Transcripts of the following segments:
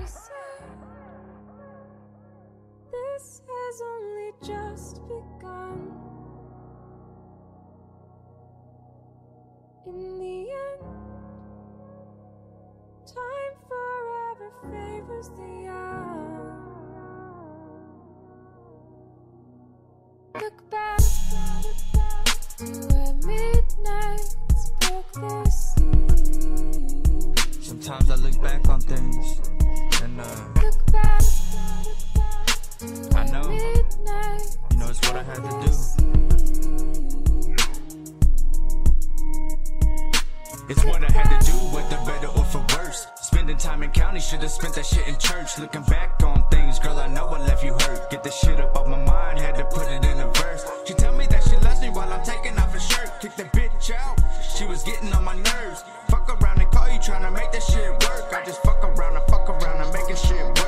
This has only just begun. In the end, time forever favors the It's what I had to do, whether better or for worse. Spending time in county, should've spent that shit in church. Looking back on things, girl, I know I left you hurt. Get the shit up off my mind, had to put it in a verse. She tell me that she loves me while I'm taking off her shirt. Kick the bitch out, she was getting on my nerves. Fuck around and call you trying to make that shit work. I just fuck around and fuck around and making shit worse.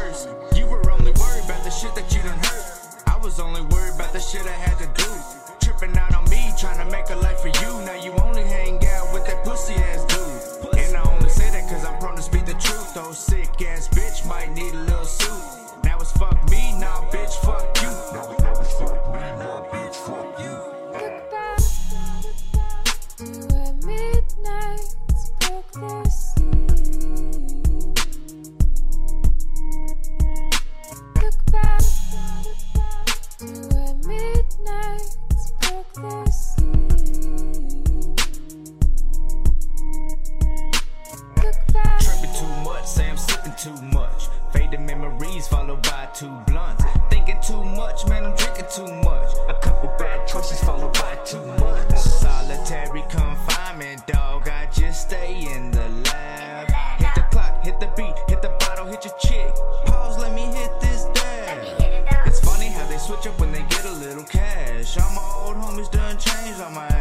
Too much. Fading memories followed by two blunts. Thinking too much, man, I'm drinking too much. A couple bad choices followed by too much. Solitary confinement, dog. I just stay in the lab. Hit the clock, hit the beat, hit the bottle, hit your chick. Pause, let me hit this dab. It's funny how they switch up when they get a little cash. All my old homies done changed on my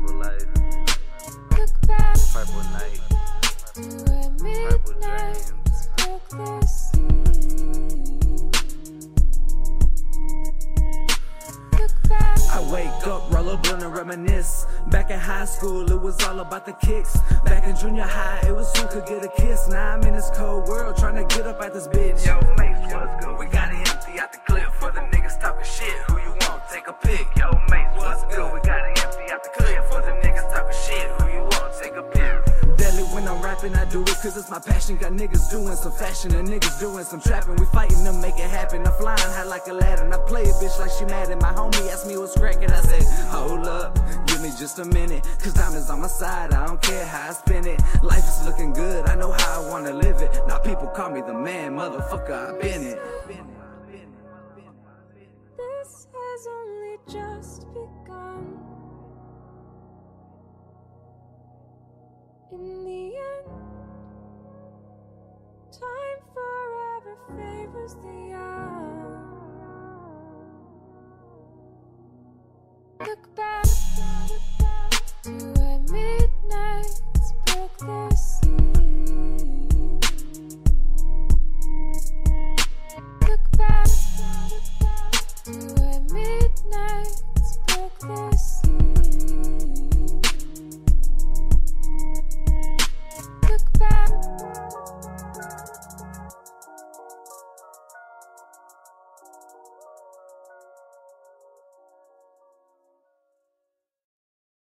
purple life, Look back purple night, purple dreams. broke the sea. Look back I wake up, roll a blunt and reminisce. Back in high school, it was all about the kicks. Back in junior high, it was who could get a kiss. Now I'm in this cold world, trying to get up at this bitch. Yo, Mase, what's good? We gotta when I'm rapping, I do it cause it's my passion. Got niggas doing some fashion and niggas doing some trapping. We fighting to make it happen. I'm flying high like a ladder. And I play a bitch like she mad. And my homie asked me what's cracking. I said, hold up, give me just a minute. Cause diamonds on my side, I don't care how I spend it. Life is looking good, I know how I wanna live it. Now people call me the man, motherfucker, I been it. This has only just begun. Look back